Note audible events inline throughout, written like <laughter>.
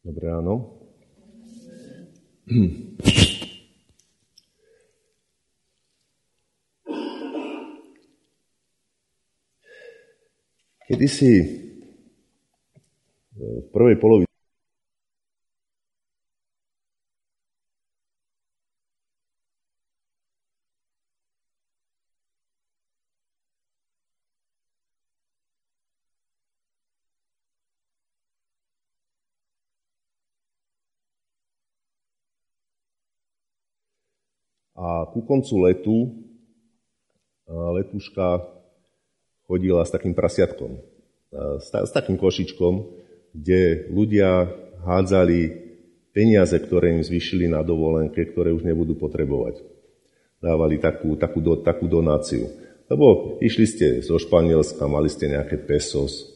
Dobré ráno. Kedy si e, v prvej polovici A ku koncu letu letuška chodila s takým prasiatkom, s, takým košičkom, kde ľudia hádzali peniaze, ktoré im zvyšili na dovolenke, ktoré už nebudú potrebovať. Dávali takú, takú, do, takú donáciu. Lebo išli ste zo Španielska, mali ste nejaké pesos,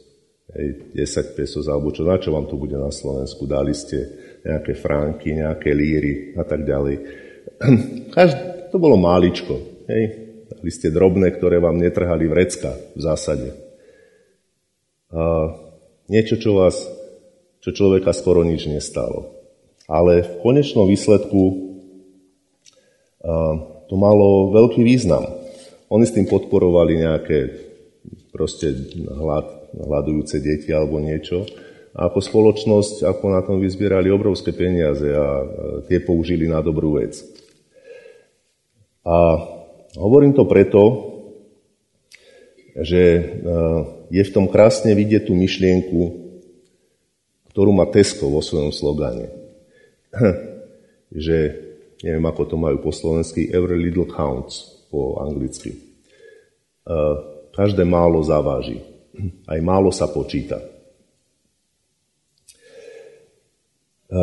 10 pesos, alebo čo, na čo vám to bude na Slovensku, dali ste nejaké franky, nejaké líry a tak ďalej <clears throat> Každý, to bolo máličko. Hej. Dali ste drobné, ktoré vám netrhali vrecka v zásade. A niečo, čo vás, čo človeka skoro nič nestalo. Ale v konečnom výsledku to malo veľký význam. Oni s tým podporovali nejaké proste hlad, hľadujúce deti alebo niečo. A ako spoločnosť, ako na tom vyzbierali obrovské peniaze a tie použili na dobrú vec. A hovorím to preto, že e, je v tom krásne vidieť tú myšlienku, ktorú má Tesco vo svojom slogane. <laughs> že, neviem ako to majú po slovensky, every little counts po anglicky. E, každé málo zaváži. Aj málo sa počíta. E,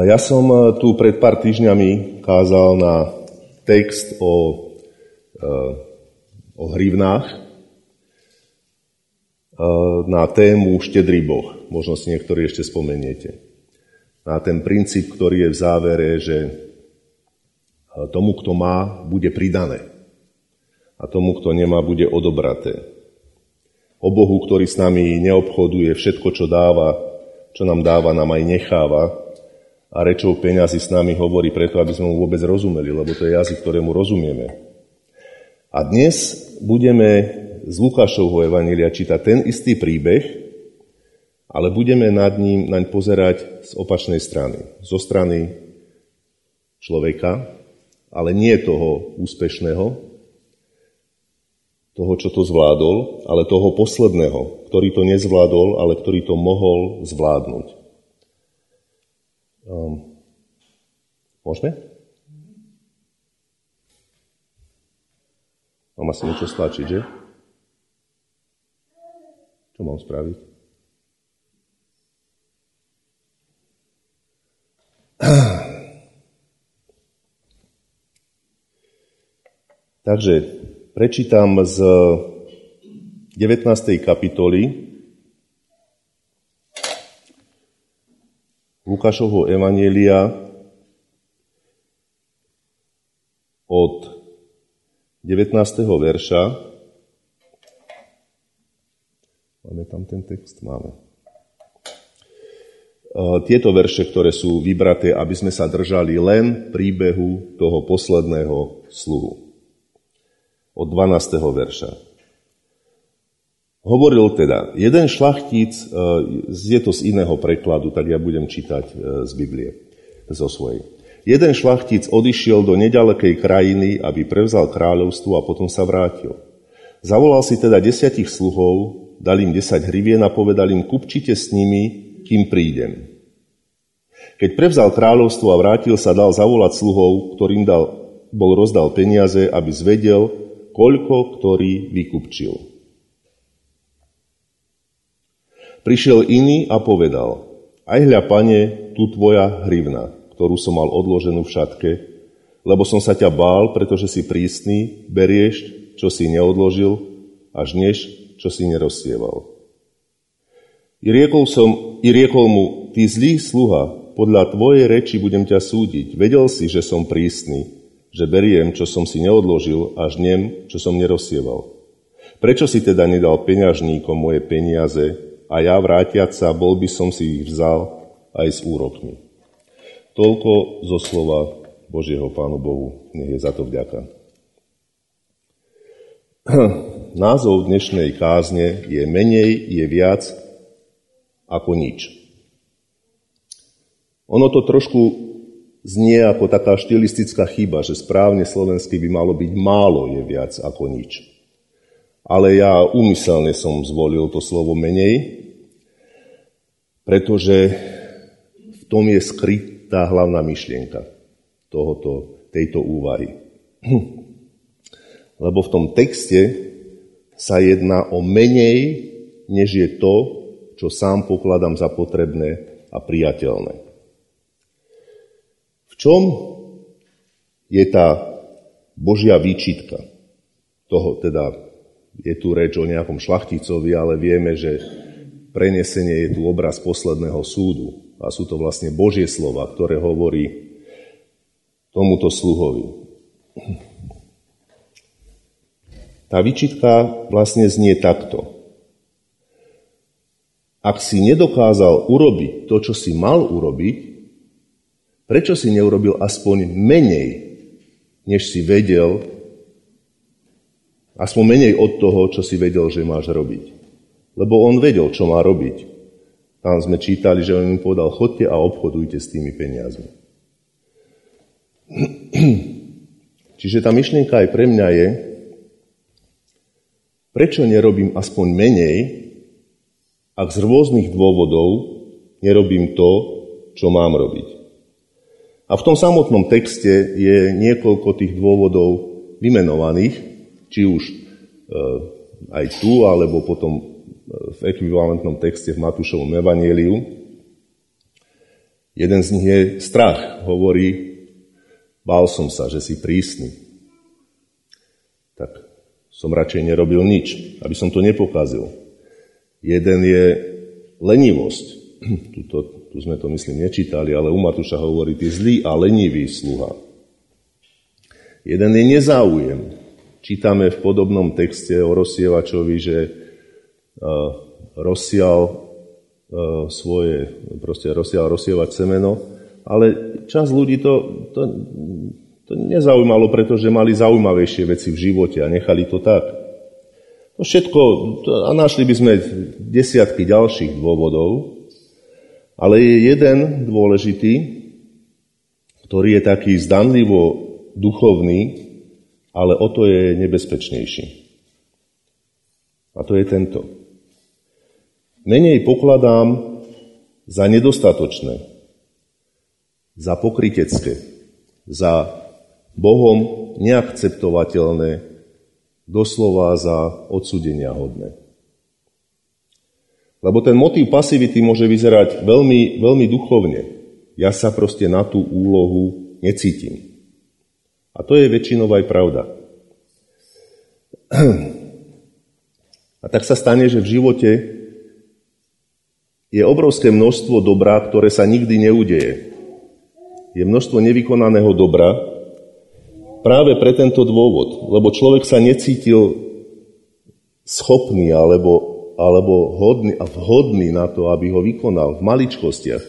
ja som tu pred pár týždňami kázal na text o o hrivnách e, na tému Štedrý Boh. Možno si niektorí ešte spomeniete. Na ten princíp, ktorý je v závere, že e, tomu, kto má, bude pridané. A tomu, kto nemá, bude odobraté. O Bohu, ktorý s nami neobchoduje, všetko, čo dáva, čo nám dáva, nám aj necháva. A rečou peňazí s nami hovorí preto, aby sme mu vôbec rozumeli, lebo to je jazyk, ktorému rozumieme. A dnes budeme z Lukášovho Evanília čítať ten istý príbeh, ale budeme nad ním naň pozerať z opačnej strany. Zo strany človeka, ale nie toho úspešného, toho, čo to zvládol, ale toho posledného, ktorý to nezvládol, ale ktorý to mohol zvládnuť. Um, môžeme? Mám asi niečo stlačiť, že? Čo mám spraviť? <clears throat> Takže prečítam z 19. kapitoly Lukášovho Evanielia od 19. verša. Máme tam ten text? Máme. Tieto verše, ktoré sú vybraté, aby sme sa držali len príbehu toho posledného sluhu. Od 12. verša. Hovoril teda, jeden šlachtic, e, je to z iného prekladu, tak ja budem čítať e, z Biblie, zo svojej. Jeden šlachtic odišiel do nedalekej krajiny, aby prevzal kráľovstvo a potom sa vrátil. Zavolal si teda desiatich sluhov, dal im desať hrivien a povedal im, kupčite s nimi, kým prídem. Keď prevzal kráľovstvo a vrátil sa, dal zavolať sluhov, ktorým dal, bol rozdal peniaze, aby zvedel, koľko ktorý vykupčil. Prišiel iný a povedal, aj hľa, pane, tu tvoja hrivna ktorú som mal odloženú v šatke, lebo som sa ťa bál, pretože si prísny, berieš, čo si neodložil, až než, čo si nerozsieval. I riekol, som, I riekol mu, ty zlý sluha, podľa tvojej reči budem ťa súdiť. Vedel si, že som prísny, že beriem, čo som si neodložil, až nem, čo som nerozsieval. Prečo si teda nedal peňažníkom moje peniaze a ja vrátiať sa, bol by som si ich vzal aj s úrokmi. Toľko zo slova Božieho Pánu Bohu. Nech je za to vďaka. <clears throat> Názov dnešnej kázne je menej, je viac ako nič. Ono to trošku znie ako taká štilistická chyba, že správne slovenský by malo byť málo je viac ako nič. Ale ja úmyselne som zvolil to slovo menej, pretože v tom je skrytá hlavná myšlienka tohoto, tejto úvahy. <clears throat> Lebo v tom texte sa jedná o menej, než je to, čo sám pokladám za potrebné a priateľné. V čom je tá Božia výčitka? Toho teda je tu reč o nejakom šlachticovi, ale vieme, že prenesenie je tu obraz posledného súdu. A sú to vlastne Božie slova, ktoré hovorí tomuto sluhovi. Tá vyčitka vlastne znie takto. Ak si nedokázal urobiť to, čo si mal urobiť, prečo si neurobil aspoň menej, než si vedel, aspoň menej od toho, čo si vedel, že máš robiť. Lebo on vedel, čo má robiť. Tam sme čítali, že on im povedal, chodte a obchodujte s tými peniazmi. <clears throat> Čiže tá myšlienka aj pre mňa je, prečo nerobím aspoň menej, ak z rôznych dôvodov nerobím to, čo mám robiť. A v tom samotnom texte je niekoľko tých dôvodov vymenovaných, či už e, aj tu, alebo potom v ekvivalentnom texte v Matúšovom evanieliu. Jeden z nich je strach. Hovorí, bál som sa, že si prísny. Tak som radšej nerobil nič, aby som to nepokazil. Jeden je lenivosť. <clears throat> Tuto, tu sme to, myslím, nečítali, ale u Matúša hovorí, ty zlý a lenivý sluha. Jeden je nezáujem. Čítame v podobnom texte o rozsievačovi, že rozsial svoje, proste rozsial rozsievať semeno, ale čas ľudí to, to, to nezaujímalo, pretože mali zaujímavejšie veci v živote a nechali to tak. To všetko, to, a našli by sme desiatky ďalších dôvodov, ale je jeden dôležitý, ktorý je taký zdanlivo duchovný, ale o to je nebezpečnejší. A to je tento menej pokladám za nedostatočné, za pokrytecké, za Bohom neakceptovateľné, doslova za odsudenia hodné. Lebo ten motív pasivity môže vyzerať veľmi, veľmi duchovne. Ja sa proste na tú úlohu necítim. A to je väčšinou aj pravda. <clears throat> A tak sa stane, že v živote je obrovské množstvo dobra, ktoré sa nikdy neudeje. Je množstvo nevykonaného dobra práve pre tento dôvod, lebo človek sa necítil schopný alebo, alebo hodný vhodný na to, aby ho vykonal v maličkostiach.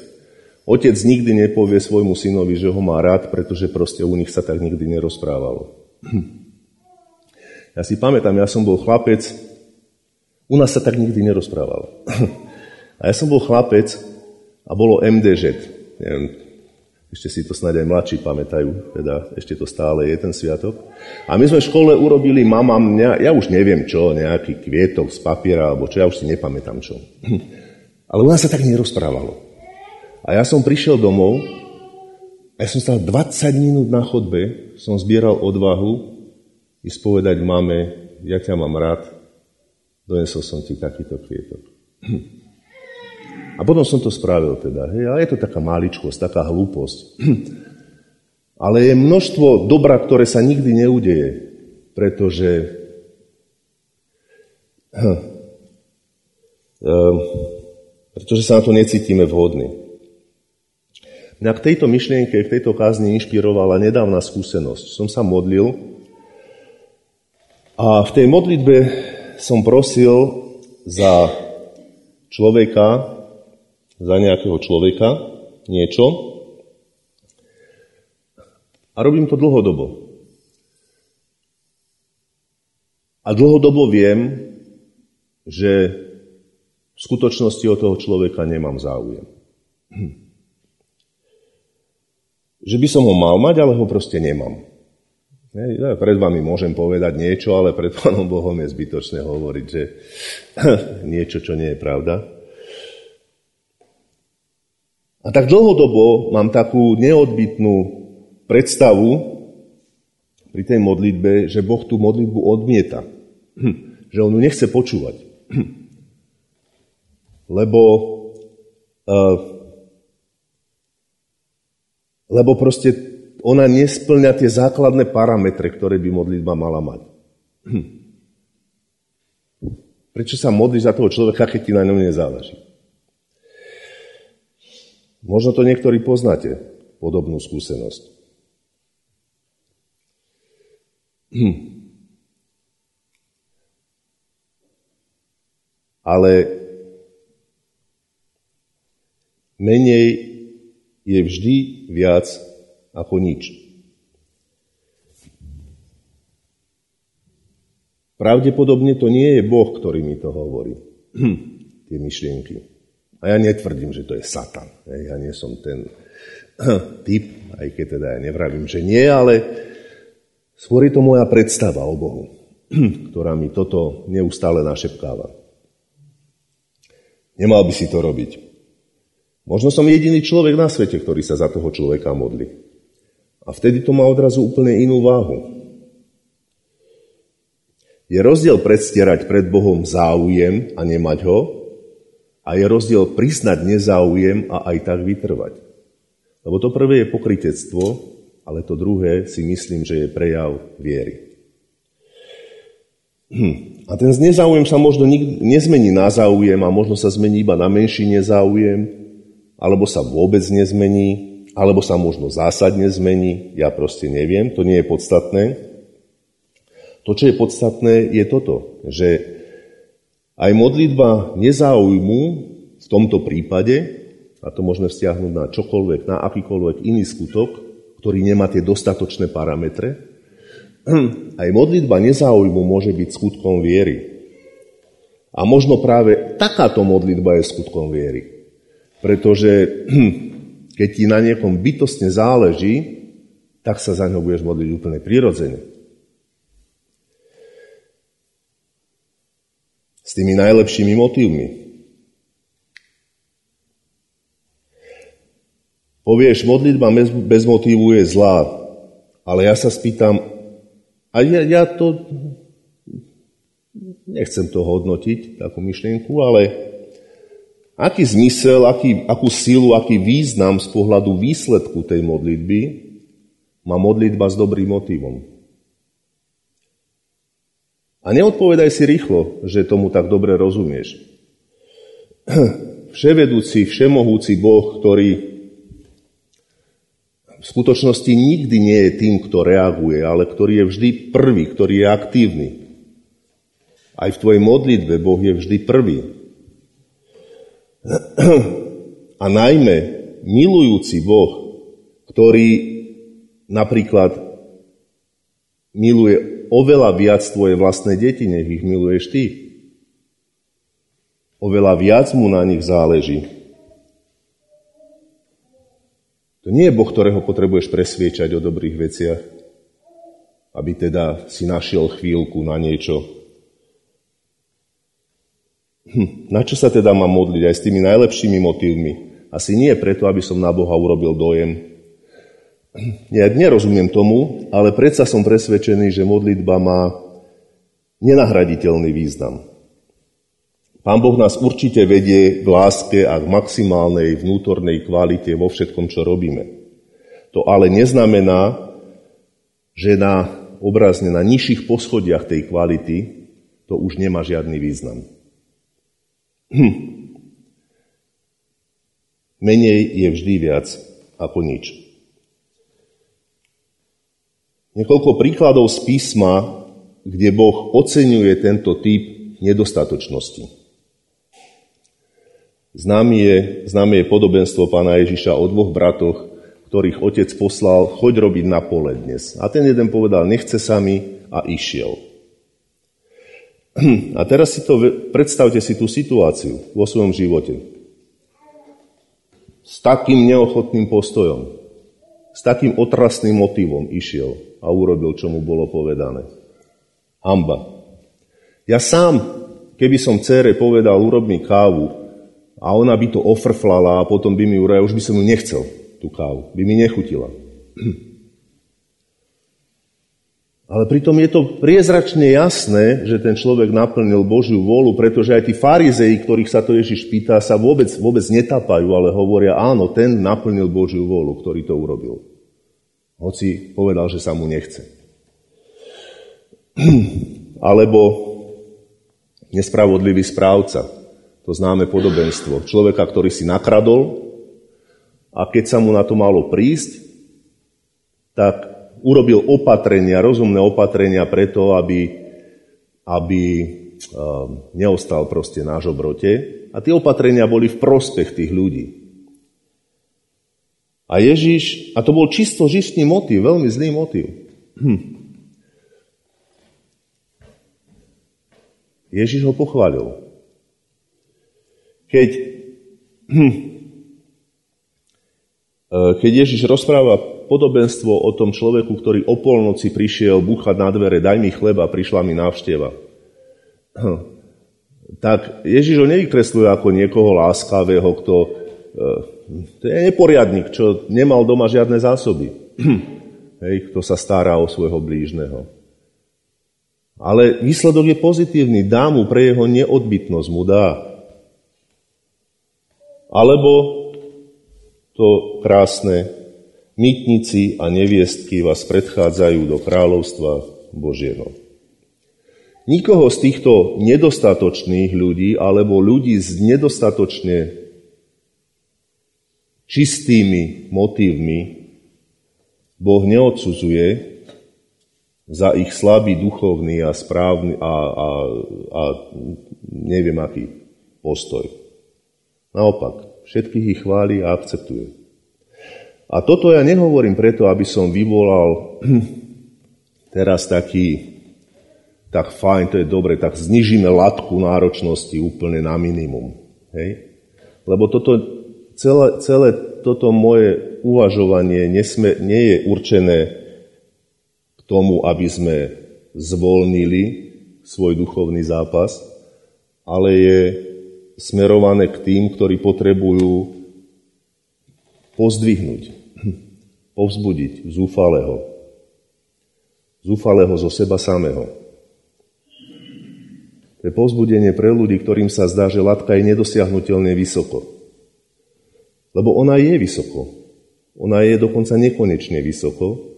Otec nikdy nepovie svojmu synovi, že ho má rád, pretože proste u nich sa tak nikdy nerozprávalo. <clears throat> Ja si pamätám, ja som bol chlapec, u nás sa tak nikdy nerozprávalo. <clears throat> A ja som bol chlapec a bolo MDŽ. Neviem, ešte si to snáď aj mladší pamätajú, teda ešte to stále je ten sviatok. A my sme v škole urobili mama mňa, ja už neviem čo, nejaký kvietok z papiera, alebo čo, ja už si nepamätám čo. <clears throat> Ale u nás sa tak nerozprávalo. A ja som prišiel domov a ja som stal 20 minút na chodbe, som zbieral odvahu i spovedať mame, ja ťa mám rád, donesol som ti takýto kvietok. <clears throat> A potom som to spravil teda. Hej, ale je to taká maličkosť, taká hlúposť. <clears throat> Ale je množstvo dobra, ktoré sa nikdy neudeje, pretože hm, <clears throat> pretože sa na to necítime vhodný. Mňa k tejto myšlienke, k tejto kázni inšpirovala nedávna skúsenosť. Som sa modlil a v tej modlitbe som prosil za človeka, za nejakého človeka niečo A robím to dlhodobo. A dlhodobo viem, že v skutočnosti od toho človeka nemám záujem. <clears throat> Že by som ho mal mať, ale ho proste nemám. Ja pred vami môžem povedať niečo, ale pred Pánom Bohom je zbytočné hovoriť, že <clears throat> niečo, čo nie je pravda. A tak dlhodobo mám takú neodbitnú predstavu pri tej modlitbe, že Boh tú modlitbu odmieta. Že on ju nechce počúvať. Lebo, uh, lebo proste ona nesplňa tie základné parametre, ktoré by modlitba mala mať. Prečo sa modlíš za toho človeka, keď ti na ňom nezáleží? Možno to niektorí poznáte, podobnú skúsenosť. Hm. Ale menej je vždy viac ako nič. Pravdepodobne to nie je Boh, ktorý mi to hovorí. Hm. Tie myšlienky. A ja netvrdím, že to je Satan. Ja nie som ten <clears throat> typ, aj keď teda ja nevravím, že nie, ale skôr je to moja predstava o Bohu, <clears throat> ktorá mi toto neustále našepkáva. Nemal by si to robiť. Možno som jediný človek na svete, ktorý sa za toho človeka modlí. A vtedy to má odrazu úplne inú váhu. Je rozdiel predstierať pred Bohom záujem a nemať ho, a je rozdiel priznať nezáujem a aj tak vytrvať. Lebo to prvé je pokritectvo, ale to druhé si myslím, že je prejav viery. Hm. A ten nezáujem sa možno nezmení na záujem a možno sa zmení iba na menší nezáujem, alebo sa vôbec nezmení, alebo sa možno zásadne zmení, ja proste neviem, to nie je podstatné. To, čo je podstatné, je toto, že aj modlitba nezáujmu v tomto prípade, a to môžeme vzťahnuť na čokoľvek, na akýkoľvek iný skutok, ktorý nemá tie dostatočné parametre, <clears throat> aj modlitba nezáujmu môže byť skutkom viery. A možno práve takáto modlitba je skutkom viery. Pretože <clears throat> keď ti na niekom bytostne záleží, tak sa za ňo budeš modliť úplne prirodzene. S tými najlepšími motívmi. Povieš, modlitba bez motívu je zlá, ale ja sa spýtam, a ja, ja to nechcem to hodnotiť, takú myšlienku, ale aký zmysel, aký, akú silu, aký význam z pohľadu výsledku tej modlitby má modlitba s dobrým motivom? A neodpovedaj si rýchlo, že tomu tak dobre rozumieš. <clears throat> Vševedúci, všemohúci Boh, ktorý v skutočnosti nikdy nie je tým, kto reaguje, ale ktorý je vždy prvý, ktorý je aktívny. Aj v tvojej modlitbe Boh je vždy prvý. <clears throat> A najmä milujúci Boh, ktorý napríklad miluje oveľa viac tvoje vlastné deti, nech ich miluješ ty. Oveľa viac mu na nich záleží. To nie je Boh, ktorého potrebuješ presviečať o dobrých veciach, aby teda si našiel chvíľku na niečo. Hm, na čo sa teda mám modliť aj s tými najlepšími motívmi? Asi nie preto, aby som na Boha urobil dojem, ja nerozumiem tomu, ale predsa som presvedčený, že modlitba má nenahraditeľný význam. Pán Boh nás určite vedie k láske a k maximálnej vnútornej kvalite vo všetkom, čo robíme. To ale neznamená, že na obrazne na nižších poschodiach tej kvality to už nemá žiadny význam. Hm. Menej je vždy viac ako nič. Niekoľko príkladov z písma, kde Boh oceňuje tento typ nedostatočnosti. Známe je, známe je podobenstvo pána Ježiša o dvoch bratoch, ktorých otec poslal, choď robiť na pole dnes. A ten jeden povedal, nechce sa mi a išiel. <clears throat> A teraz si to, predstavte si tú situáciu vo svojom živote. S takým neochotným postojom, s takým otrasným motivom išiel a urobil, čo mu bolo povedané. Hamba. Ja sám, keby som cére povedal, urob mi kávu a ona by to ofrflala a potom by mi urajal, už by som ju nechcel, tú kávu. By mi nechutila. <clears throat> Ale pritom je to priezračne jasné, že ten človek naplnil Božiu vôľu, pretože aj tí farizei, ktorých sa to Ježiš pýta, sa vôbec, vôbec netápajú, ale hovoria, áno, ten naplnil Božiu vôľu, ktorý to urobil. Hoci povedal, že sa mu nechce. <clears throat> Alebo nespravodlivý správca, to známe podobenstvo. Človeka, ktorý si nakradol a keď sa mu na to malo prísť, tak urobil opatrenia, rozumné opatrenia preto, aby, aby um, neostal proste na žobrote. A tie opatrenia boli v prospech tých ľudí. A Ježiš, a to bol čisto žištný motív, veľmi zlý motív. Hm. Ježiš ho pochválil. Keď, hm, keď Ježiš rozpráva podobenstvo o tom človeku, ktorý o polnoci prišiel búchať na dvere, daj mi chleba, prišla mi návšteva. Hm. Tak Ježiš ho nevykresluje ako niekoho láskavého, kto e, to je neporiadnik, čo nemal doma žiadne zásoby. <clears throat> Hej, kto sa stará o svojho blížneho. Ale výsledok je pozitívny. Dá mu pre jeho neodbytnosť mu dá. Alebo to krásne Mytnici a neviestky vás predchádzajú do kráľovstva Božieho. Nikoho z týchto nedostatočných ľudí alebo ľudí s nedostatočne čistými motívmi Boh neodsudzuje za ich slabý duchovný a správny a, a, a neviem aký postoj. Naopak, všetkých ich chváli a akceptuje. A toto ja nehovorím preto, aby som vyvolal <clears throat> teraz taký, tak fajn, to je dobre, tak znižíme latku náročnosti úplne na minimum. Hej? Lebo toto, celé, celé toto moje uvažovanie nesme, nie je určené k tomu, aby sme zvolnili svoj duchovný zápas, ale je smerované k tým, ktorí potrebujú pozdvihnúť <clears throat> povzbudiť zúfalého. Zúfalého zo seba samého. To je povzbudenie pre ľudí, ktorým sa zdá, že latka je nedosiahnutelne vysoko. Lebo ona je vysoko. Ona je dokonca nekonečne vysoko.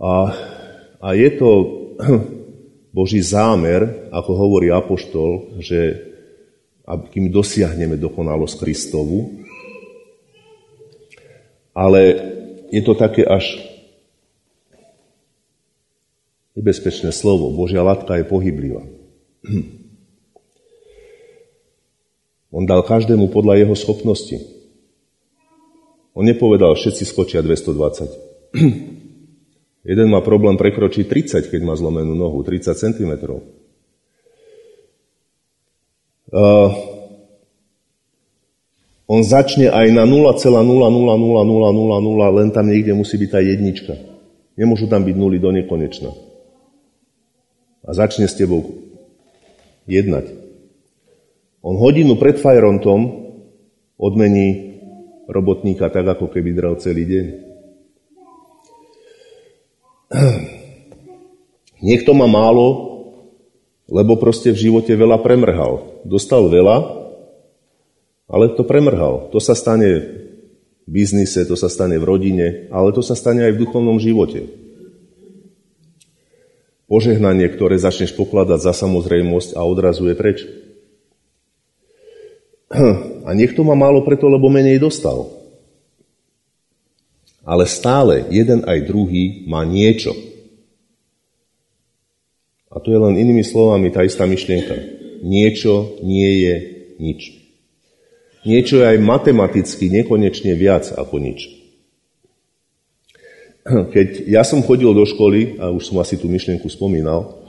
A, a je to <clears throat> Boží zámer, ako hovorí Apoštol, že kým dosiahneme dokonalosť Kristovu, ale je to také až nebezpečné slovo. Božia látka je pohyblivá. <clears throat> On dal každému podľa jeho schopnosti. On nepovedal, všetci skočia 220. <clears throat> Jeden má problém prekročiť 30, keď má zlomenú nohu, 30 cm. Uh, on začne aj na 0,0000000, len tam niekde musí byť tá jednička. Nemôžu tam byť nuly do nekonečna. A začne s tebou jednať. On hodinu pred fajrontom odmení robotníka tak, ako keby dral celý deň. <clears throat> Niekto má málo, lebo proste v živote veľa premrhal. Dostal veľa, ale to premrhal. To sa stane v biznise, to sa stane v rodine, ale to sa stane aj v duchovnom živote. Požehnanie, ktoré začneš pokladať za samozrejmosť a odrazuje preč. A niekto má málo preto, lebo menej dostal. Ale stále jeden aj druhý má niečo. A to je len inými slovami tá istá myšlienka. Niečo nie je nič. Niečo je aj matematicky nekonečne viac ako nič. Keď ja som chodil do školy, a už som asi tú myšlienku spomínal,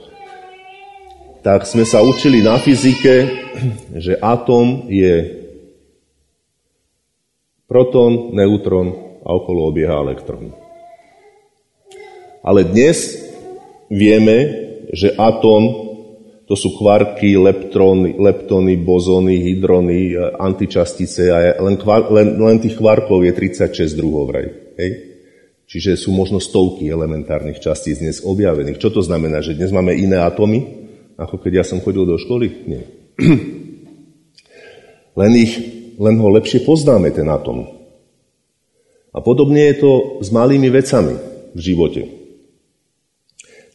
tak sme sa učili na fyzike, <clears throat> že atóm je proton, neutron a okolo obieha elektrón. Ale dnes vieme, že atóm to sú kvarky, leptróny, leptony, bozony, hydrony, antičastice a len, len, len tých kvarkov je 36 druhov vraj. Hej? Čiže sú možno stovky elementárnych častíc dnes objavených. Čo to znamená? Že dnes máme iné atómy? Ako keď ja som chodil do školy? Nie. <clears throat> len, ich, len ho lepšie poznáme, ten atom. A podobne je to s malými vecami v živote.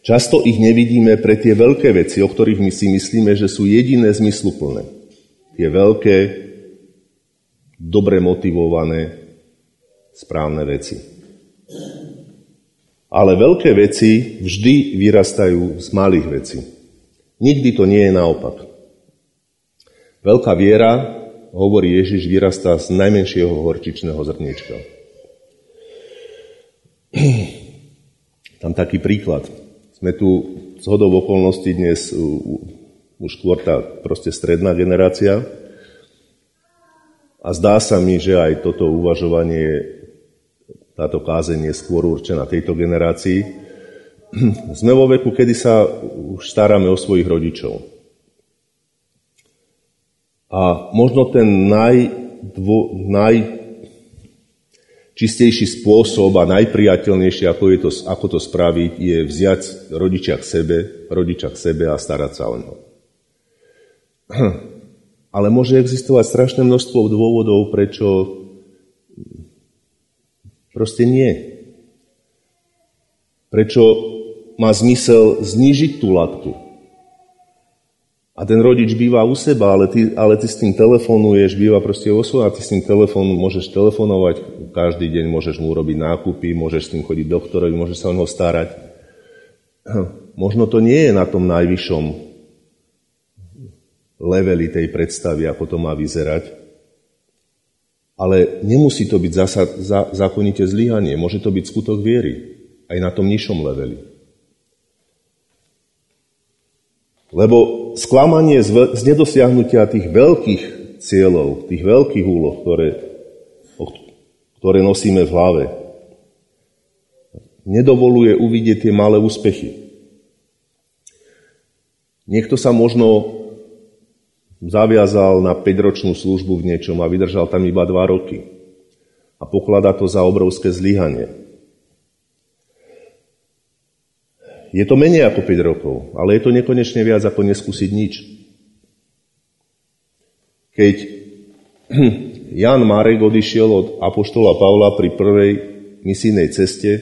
Často ich nevidíme pre tie veľké veci, o ktorých my si myslíme, že sú jediné zmysluplné. Tie veľké, dobre motivované, správne veci. Ale veľké veci vždy vyrastajú z malých vecí. Nikdy to nie je naopak. Veľká viera, hovorí Ježiš, vyrastá z najmenšieho horčičného zrniečka. <clears throat> Tam taký príklad. Sme tu z hodou okolností dnes už skôr tá proste stredná generácia a zdá sa mi, že aj toto uvažovanie, táto kázeň je skôr určená tejto generácii, sme vo veku, kedy sa už staráme o svojich rodičov. A možno ten najdvo, najčistejší spôsob a najpriateľnejší, ako, je to, ako to spraviť, je vziať rodiča k sebe, rodiča k sebe a starať sa o neho. <clears throat> Ale môže existovať strašné množstvo dôvodov, prečo proste nie. Prečo má zmysel znížiť tú latku. A ten rodič býva u seba, ale ty, ale ty s tým telefonuješ, býva proste vo a ty s tým telefónom môžeš telefonovať, každý deň môžeš mu urobiť nákupy, môžeš s tým chodiť doktorovi, môžeš sa o neho starať. <clears throat> Možno to nie je na tom najvyššom leveli tej predstavy, ako to má vyzerať, ale nemusí to byť zasa, za, zákonite zlyhanie, môže to byť skutok viery, aj na tom nižšom leveli. Lebo sklamanie z, nedosiahnutia tých veľkých cieľov, tých veľkých úloh, ktoré, ktoré nosíme v hlave, nedovoluje uvidieť tie malé úspechy. Niekto sa možno zaviazal na 5-ročnú službu v niečom a vydržal tam iba 2 roky. A pokladá to za obrovské zlyhanie. Je to menej ako 5 rokov, ale je to nekonečne viac ako neskúsiť nič. Keď <clears throat> Jan Marek odišiel od Apoštola Pavla pri prvej misijnej ceste,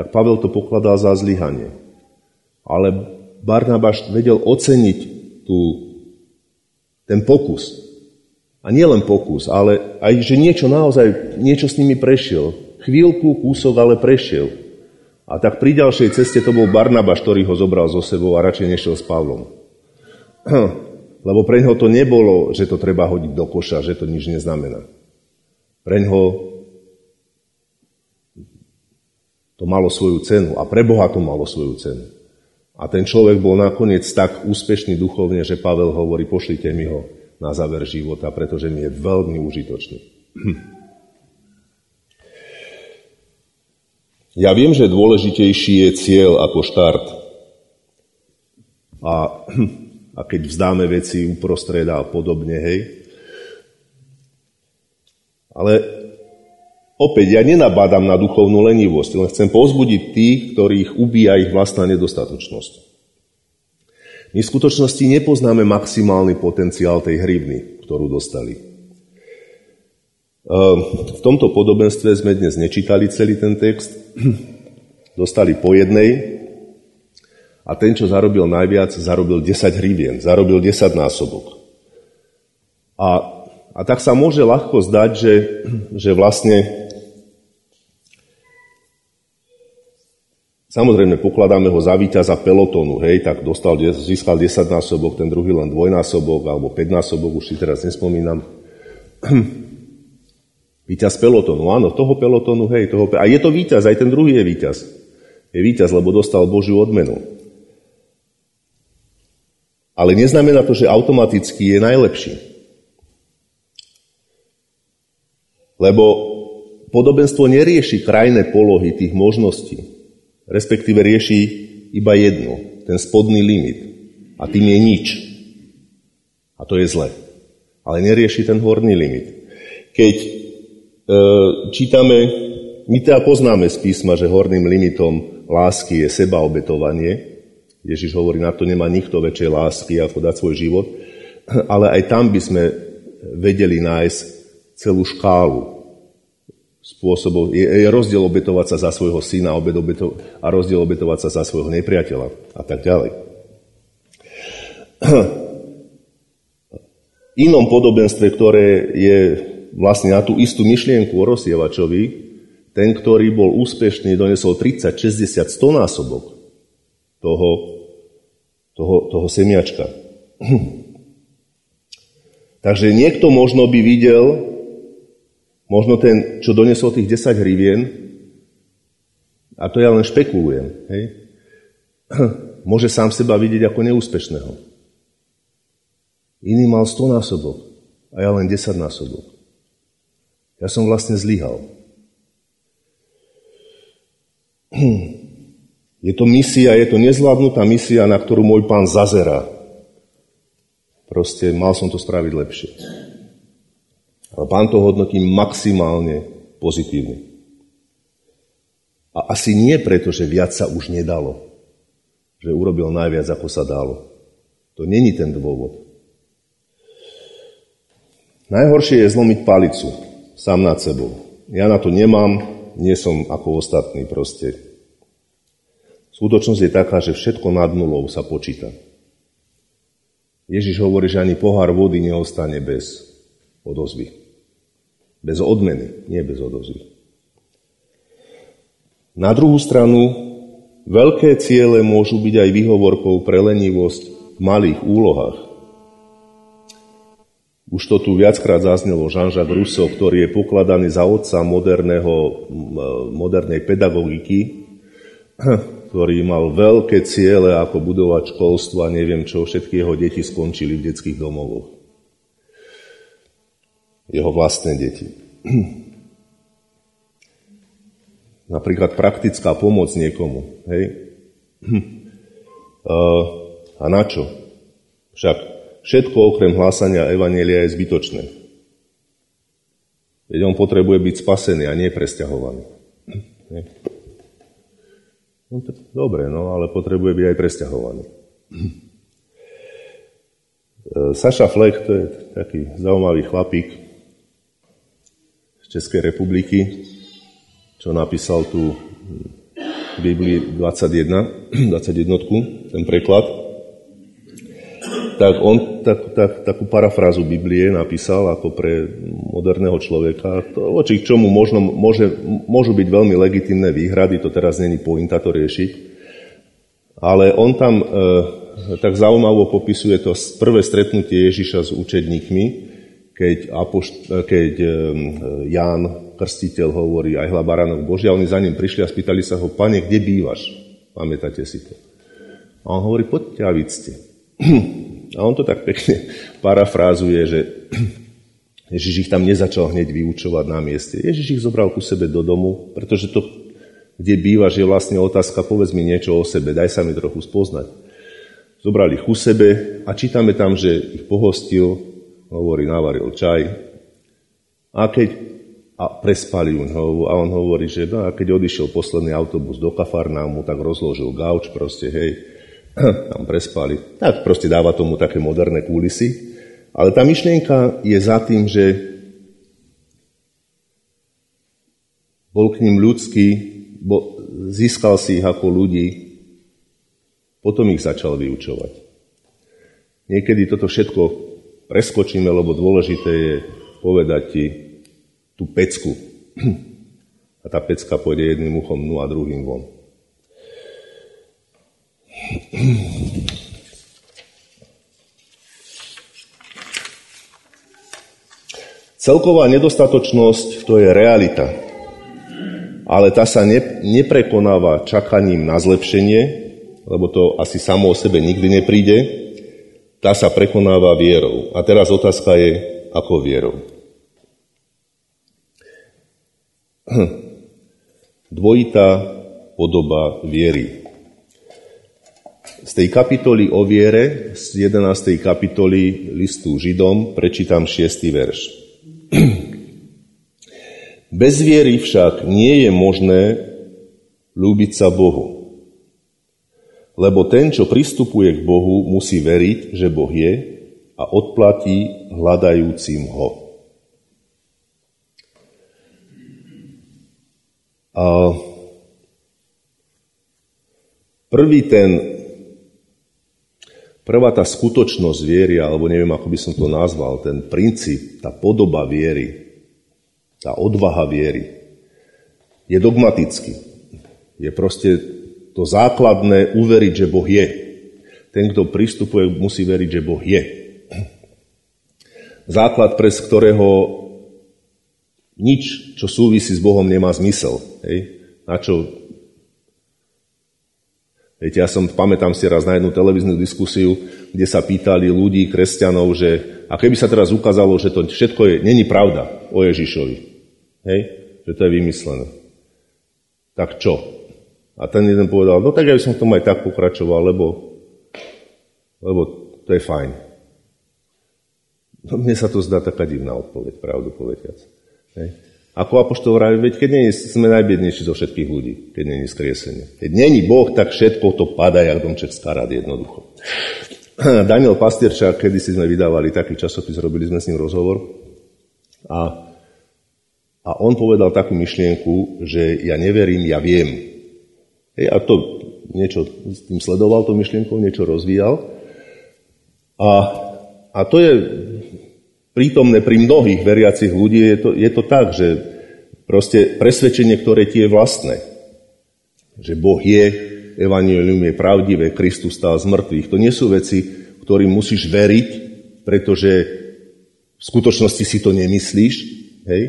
tak Pavel to pokladal za zlyhanie. Ale Barnabáš vedel oceniť tú, ten pokus. A nie len pokus, ale aj, že niečo naozaj, niečo s nimi prešiel. Chvíľku, kúsok, ale prešiel. A tak pri ďalšej ceste to bol Barnabaš, ktorý ho zobral so sebou a radšej nešiel s Pavlom. <clears throat> Lebo pre ňoho to nebolo, že to treba hodiť do koša, že to nič neznamená. Pre ňoho to malo svoju cenu a pre Boha to malo svoju cenu. A ten človek bol nakoniec tak úspešný duchovne, že Pavel hovorí, pošlite mi ho na záver života, pretože mi je veľmi užitočný. <clears throat> Ja viem, že dôležitejší je cieľ ako štart. A, <clears throat> a keď vzdáme veci uprostred a podobne, hej. Ale opäť, ja nenabádam na duchovnú lenivosť, len chcem povzbudiť tých, ktorých ubíja ich vlastná nedostatočnosť. My v skutočnosti nepoznáme maximálny potenciál tej hrivny, ktorú dostali. Ehm, v tomto podobenstve sme dnes nečítali celý ten text, <clears throat> dostali po jednej a ten, čo zarobil najviac, zarobil 10 hrivien, zarobil 10 násobok. A, a tak sa môže ľahko zdať, že, <clears throat> že vlastne Samozrejme, pokladáme ho za víťaza pelotónu, hej, tak dostal, získal 10 násobok, ten druhý len dvojnásobok alebo 5 násobok, už si teraz nespomínam. <clears throat> Výťaz pelotonu, áno, toho pelotonu, hej, toho, a je to víťaz, aj ten druhý je víťaz. Je víťaz, lebo dostal Božiu odmenu. Ale neznamená to, že automaticky je najlepší. Lebo podobenstvo nerieši krajné polohy tých možností. Respektíve rieši iba jednu, ten spodný limit. A tým je nič. A to je zle. Ale nerieši ten horný limit. Keď čítame, my teda poznáme z písma, že horným limitom lásky je sebaobetovanie. Ježiš hovorí, na to nemá nikto väčšej lásky, ako dať svoj život. Ale aj tam by sme vedeli nájsť celú škálu spôsobov. Je, je rozdiel obetovať sa za svojho syna obeto, a rozdiel obetovať sa za svojho nepriateľa a tak ďalej. <clears throat> Inom podobenstve, ktoré je vlastne na tú istú myšlienku o rozsievačovi, ten, ktorý bol úspešný, donesol 30, 60, 100 násobok toho, toho, toho semiačka. <clears throat> Takže niekto možno by videl, možno ten, čo donesol tých 10 hrivien, a to ja len špekulujem, hej, <clears throat> môže sám seba vidieť ako neúspešného. Iný mal 100 násobok a ja len 10 násobok. Ja som vlastne zlyhal. <clears throat> Je to misia, je to nezvládnutá misia, na ktorú môj pán zazera. Proste mal som to spraviť lepšie. Ale pán to hodnotí maximálne pozitívne. A asi nie preto, že viac sa už nedalo. Že urobil najviac, ako sa dalo. To není ten dôvod. Najhoršie je zlomiť palicu sám nad sebou. Ja na to nemám, nie som ako ostatní proste. Skutočnosť je taká, že všetko nad nulou sa počíta. Ježiš hovorí, že ani pohár vody neostane bez odozvy. Bez odmeny, nie bez odozvy. Na druhú stranu, veľké ciele môžu byť aj výhovorkou pre lenivosť v malých úlohách. Už to tu viackrát zaznelo Jean-Jacques Rousseau, ktorý je pokladaný za otca moderného, modernej pedagogiky, <clears throat> ktorý mal veľké ciele, ako budovať školstvo a neviem čo, všetky jeho deti skončili v detských domovoch. Jeho vlastné deti. <clears throat> Napríklad praktická pomoc niekomu. Hej? <clears throat> A na čo? Však Všetko okrem hlásania Evanielia je zbytočné. Veď on potrebuje byť spasený a nie presťahovaný. No, dobre, no, ale potrebuje byť aj presťahovaný. Saša Fleck, to je taký zaujímavý chlapík z Českej republiky, čo napísal tú Biblii 21, 21, ten preklad tak on tak, tak, takú parafrázu Biblie napísal ako pre moderného človeka, to, voči čomu možno, môže, môžu byť veľmi legitimné výhrady, to teraz není pointa to riešiť, ale on tam e, tak zaujímavo popisuje to prvé stretnutie Ježiša s učedníkmi, keď, Apošt, keď e, Ján Krstiteľ hovorí aj hlabaranok Božia, oni za ním prišli a spýtali sa ho, pane, kde bývaš? Pamätáte si to? A on hovorí, poďte a vycte. A on to tak pekne <laughs> parafrázuje, že <clears throat> Ježiš ich tam nezačal hneď vyučovať na mieste. Ježiš ich zobral ku sebe do domu, pretože to, kde bývaš, je vlastne otázka, povedz mi niečo o sebe, daj sa mi trochu spoznať. Zobral ich ku sebe a čítame tam, že ich pohostil, hovorí, navaril čaj. A keď a prespali ho a on hovorí, že no, a keď odišiel posledný autobus do Kafarnámu, tak rozložil gauč proste, hej, tam prespali. Tak proste dáva tomu také moderné kúlisy. Ale tá myšlienka je za tým, že bol k ním ľudský, bo získal si ich ako ľudí, potom ich začal vyučovať. Niekedy toto všetko preskočíme, lebo dôležité je povedať ti tú pecku. <clears throat> A tá pecka pôjde jedným uchom nu a druhým von. Celková nedostatočnosť to je realita, ale tá sa ne, neprekonáva čakaním na zlepšenie, lebo to asi samo o sebe nikdy nepríde, tá sa prekonáva vierou. A teraz otázka je, ako vierou. Dvojitá podoba viery. Z tej kapitoly o viere, z 11. kapitoly listu Židom, prečítam 6. verš. <clears throat> Bez viery však nie je možné ľúbiť sa Bohu. Lebo ten, čo pristupuje k Bohu, musí veriť, že Boh je a odplatí hľadajúcim ho. A prvý ten Prvá tá skutočnosť viery, alebo neviem, ako by som to nazval, ten princíp, tá podoba viery, tá odvaha viery, je dogmatický. Je proste to základné uveriť, že Boh je. Ten, kto pristupuje, musí veriť, že Boh je. Základ, pre ktorého nič, čo súvisí s Bohom, nemá zmysel. Hej? Na čo Viete, ja som, pamätám si raz na jednu televíznu diskusiu, kde sa pýtali ľudí, kresťanov, že a keby sa teraz ukázalo, že to všetko je, není pravda o Ježišovi, hej, že to je vymyslené. Tak čo? A ten jeden povedal, no tak ja by som v tom aj tak pokračoval, lebo, lebo to je fajn. No, mne sa to zdá taká divná odpoveď, pravdu povediac. Hej. Ako apoštol vraví, veď keď nie sme najbiednejší zo všetkých ľudí, keď je skriesenie. Keď není Boh, tak všetko to padá, jak domček starát jednoducho. <clears throat> Daniel Pastierčák, kedy si sme vydávali taký časopis, robili sme s ním rozhovor a, a on povedal takú myšlienku, že ja neverím, ja viem. Hej, a to niečo s tým sledoval, to myšlienkou, niečo rozvíjal. A, a to je prítomné pri mnohých veriacich ľudí, je to, je to tak, že proste presvedčenie, ktoré ti je vlastné, že Boh je, Evangelium je pravdivé, Kristus stál z mŕtvych. To nie sú veci, ktorým musíš veriť, pretože v skutočnosti si to nemyslíš. Hej?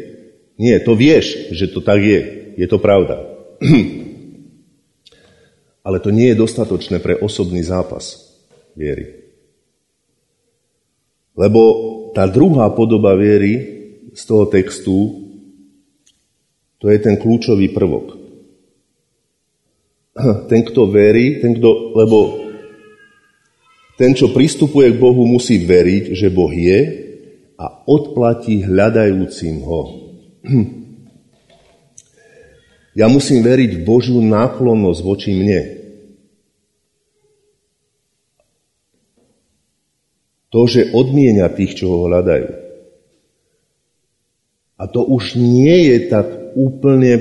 Nie, to vieš, že to tak je. Je to pravda. <clears throat> Ale to nie je dostatočné pre osobný zápas viery. Lebo tá druhá podoba viery z toho textu, to je ten kľúčový prvok. <clears throat> Ten, kto verí, ten, kto, lebo ten, čo pristupuje k Bohu, musí veriť, že Boh je a odplatí hľadajúcim ho. <clears throat> Ja musím veriť v Božiu náklonnosť voči mne. To, že odmienia tých, čo ho hľadajú. A to už nie je tak úplne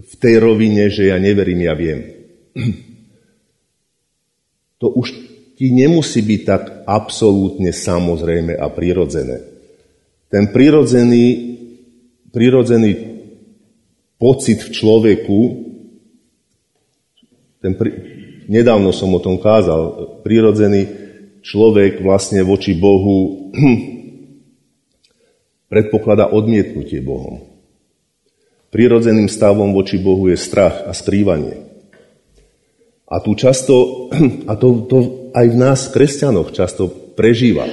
v tej rovine, že ja neverím, ja viem. To už ti nemusí byť tak absolútne samozrejme a prirodzené. Ten prirodzený, prirodzený pocit v človeku, ten, nedávno som o tom kázal, prirodzený človek vlastne voči Bohu <clears throat> predpokladá odmietnutie Bohom. Prirodzeným stavom voči Bohu je strach a skrývanie. A tu často, <clears throat> a to, to aj v nás, kresťanoch, často prežíva.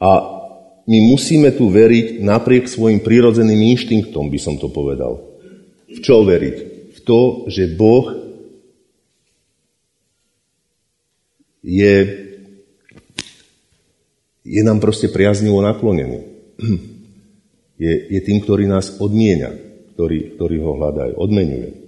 A my musíme tu veriť napriek svojim prirodzeným inštinktom, by som to povedal. V čo veriť? V to, že Boh je, je nám proste priaznivo naklonený. <clears throat> Je, je tým, ktorý nás odmienia, ktorý, ktorý ho hľadajú, odmenuje.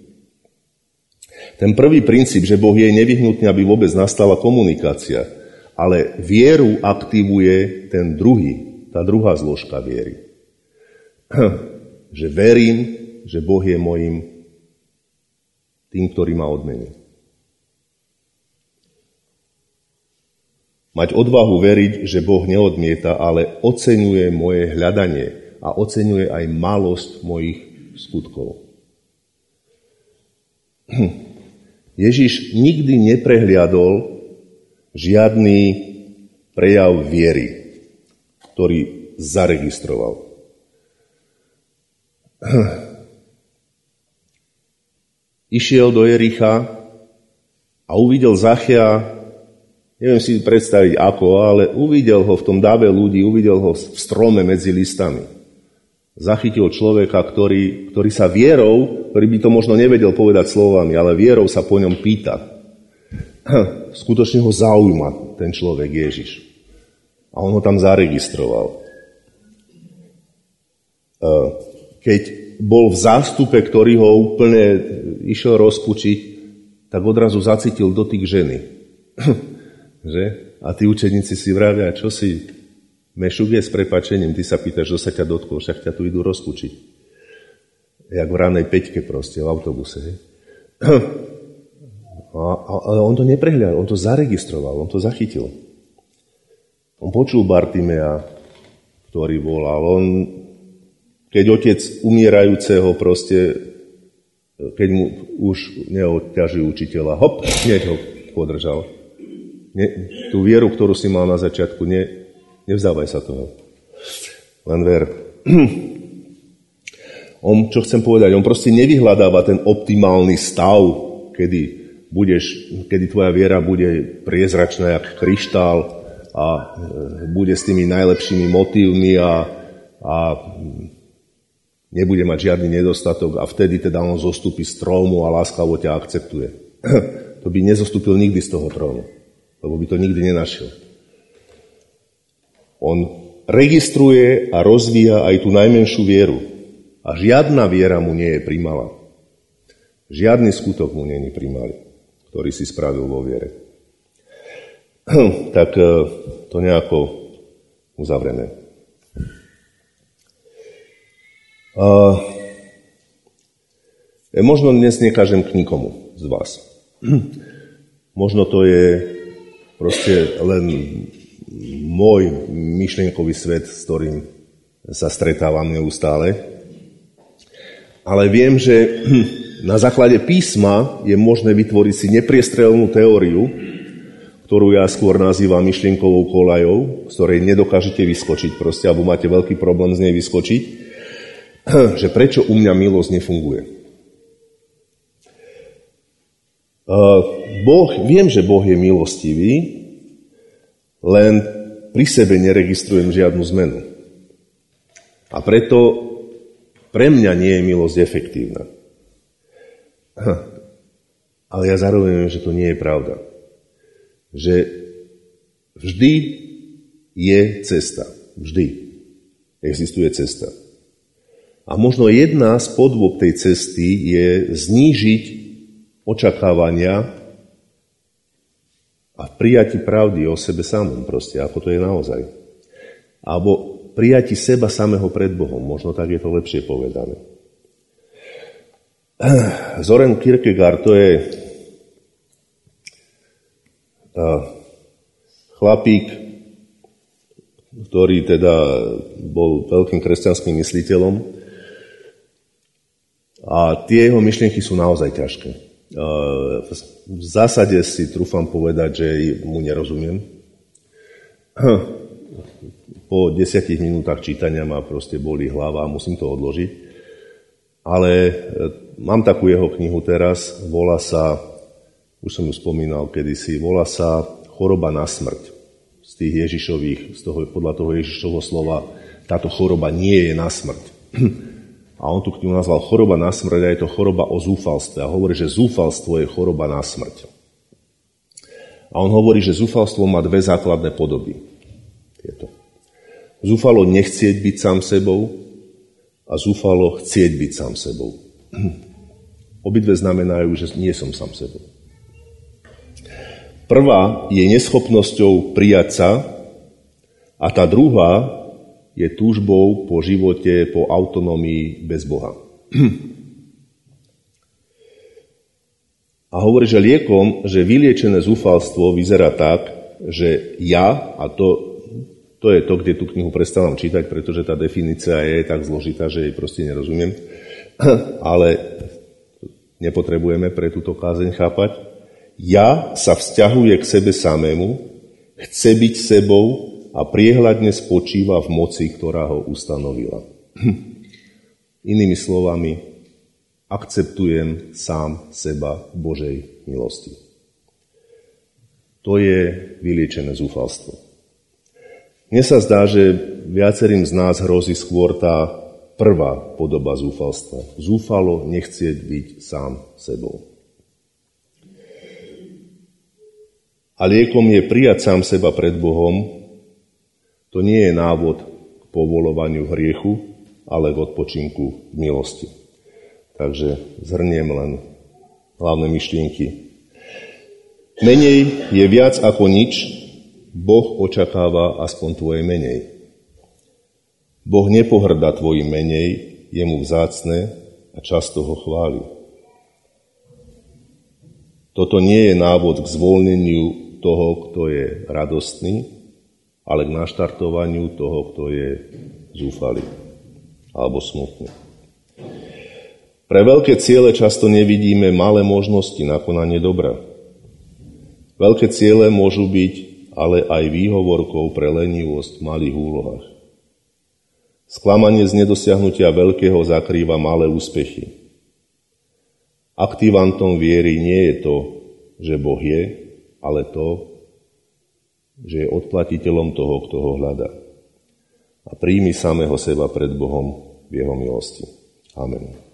Ten prvý princíp, že Boh je nevyhnutný, aby vôbec nastala komunikácia, ale vieru aktivuje ten druhý, tá druhá zložka viery. <clears throat> Že verím, že Boh je mojim tým, ktorý ma odmení. Mať odvahu veriť, že Boh neodmieta, ale oceňuje moje hľadanie a oceňuje aj malosť mojich skutkov. <clears throat> Ježiš nikdy neprehliadol žiadny prejav viery. ktorý zaregistroval. <clears throat> Išiel do Jericha a uvidel Zachia, neviem si predstaviť ako, ale uvidel ho v tom dave ľudí, uvidel ho v strome medzi listami. Zachytil človeka, ktorý, ktorý sa vierou, ktorý by to možno nevedel povedať slovami, ale vierou sa po ňom pýta. <clears throat> Skutočne ho zaujíma ten človek Ježiš. A on ho tam zaregistroval. E, keď bol v zástupe, ktorý ho úplne išiel rozpučiť, tak odrazu zacítil dotyk ženy. <clears throat> že? A tí učeníci si vravia, čo si mešuk je s prepačením, ty sa pýtaš, čo sa ťa dotkol, však ťa tu idú rozpučiť. Jak v ránej peťke proste, v autobuse. He? <clears throat> Ale on to neprehľadal, on to zaregistroval, on to zachytil. On počul Bartimea, ktorý volal. On, keď otec umierajúceho proste, keď mu už neodťaží učiteľa, hop, hneď ho podržal. Ne, tú vieru, ktorú si mal na začiatku, ne, nevzdávaj sa toho. Len ver. <clears throat> On, čo chcem povedať, on proste nevyhľadáva ten optimálny stav, kedy budeš, kedy tvoja viera bude priezračná jak kryštál a e, bude s tými najlepšími motívmi a, a nebude mať žiadny nedostatok a vtedy teda on zostupí z trónu a láskavo ťa akceptuje. <clears throat> To by nezostúpil nikdy z toho trónu, lebo by to nikdy nenašiel. On registruje a rozvíja aj tú najmenšiu vieru. A žiadna viera mu nie je primala. Žiadny skutok mu nie je primalý ktorý si spravil vo viere. <clears throat> tak e, to nejako uzavrieme. E, možno dnes nekážem k nikomu z vás. <clears throat> možno to je proste len môj myšlienkový svet, s ktorým sa stretávam neustále. Ale viem, že <clears throat> na základe písma je možné vytvoriť si nepriestrelnú teóriu, ktorú ja skôr nazývam myšlienkovou kolajou, ktorej nedokážete vyskočiť proste, alebo máte veľký problém z nej vyskočiť, <clears throat> že prečo u mňa milosť nefunguje. Boh, viem, že Boh je milostivý, len pri sebe neregistrujem žiadnu zmenu. A preto pre mňa nie je milosť efektívna. Ale ja zároveň viem, že to nie je pravda. Že vždy je cesta. Vždy existuje cesta. A možno jedna z podôb tej cesty je znížiť očakávania a prijati pravdy o sebe samom proste, ako to je naozaj. Alebo prijati seba samého pred Bohom, možno tak je to lepšie povedané. <clears throat> Zoran Kierkegaard to je chlapík, ktorý teda bol veľkým kresťanským mysliteľom a tie jeho myšlienky sú naozaj ťažké. V zásade si trúfam povedať, že mu nerozumiem. <clears throat> Po desiatich minútach čítania ma proste boli hlava a musím to odložiť. Ale Mám takú jeho knihu teraz, volá sa, už som ju spomínal kedysi, volá sa Choroba na smrť. Z tých Ježišových, z toho, podľa toho Ježišovho slova, táto choroba nie je na smrť. <clears throat> A on tú knihu nazval choroba na smrť a je to choroba o zúfalstve. A hovorí, že zúfalstvo je choroba na smrť. A on hovorí, že zúfalstvo má dve základné podoby. Tieto. Zúfalo nechcieť byť sám sebou a zúfalo chcieť byť sám sebou. <clears throat> Obidve znamenajú, že nie som sám sebou. Prvá je neschopnosťou prijať sa a tá druhá je túžbou po živote, po autonómii bez Boha. A hovorí, že liekom, že vyliečené zúfalstvo vyzerá tak, že ja, a to, to je to, kde tú knihu prestávam čítať, pretože tá definícia je tak zložitá, že jej proste nerozumiem, <clears throat> ale nepotrebujeme pre túto kázeň chápať. Ja sa vzťahuje k sebe samému, chce byť sebou a priehľadne spočíva v moci, ktorá ho ustanovila. Inými slovami, akceptujem sám seba Božej milosti. To je vyliečené zúfalstvo. Mne sa zdá, že viacerým z nás hrozí skôr tá prvá podoba zúfalstva. Zúfalo nechcieť byť sám sebou. A liekom je prijať sám seba pred Bohom. To nie je návod k povolovaniu hriechu, ale k odpočinku v milosti. Takže zhrniem len hlavné myšlienky Menej je viac ako nič, Boh očakáva aspoň tvoje menej. Boh nepohrda tvojim menej, je mu vzácne a často ho chváli. Toto nie je návod k zvolneniu toho, kto je radostný, ale k naštartovaniu toho, kto je zúfalý alebo smutný. Pre veľké ciele často nevidíme malé možnosti na konanie dobra. Veľké ciele môžu byť ale aj výhovorkou pre lenivosť v malých úlohách. Sklamanie z nedosiahnutia veľkého zakrýva malé úspechy. Aktivantom viery nie je to, že Boh je, ale to, že je odplatiteľom toho, kto ho hľadá. A príjmi samého seba pred Bohom v jeho milosti. Amen.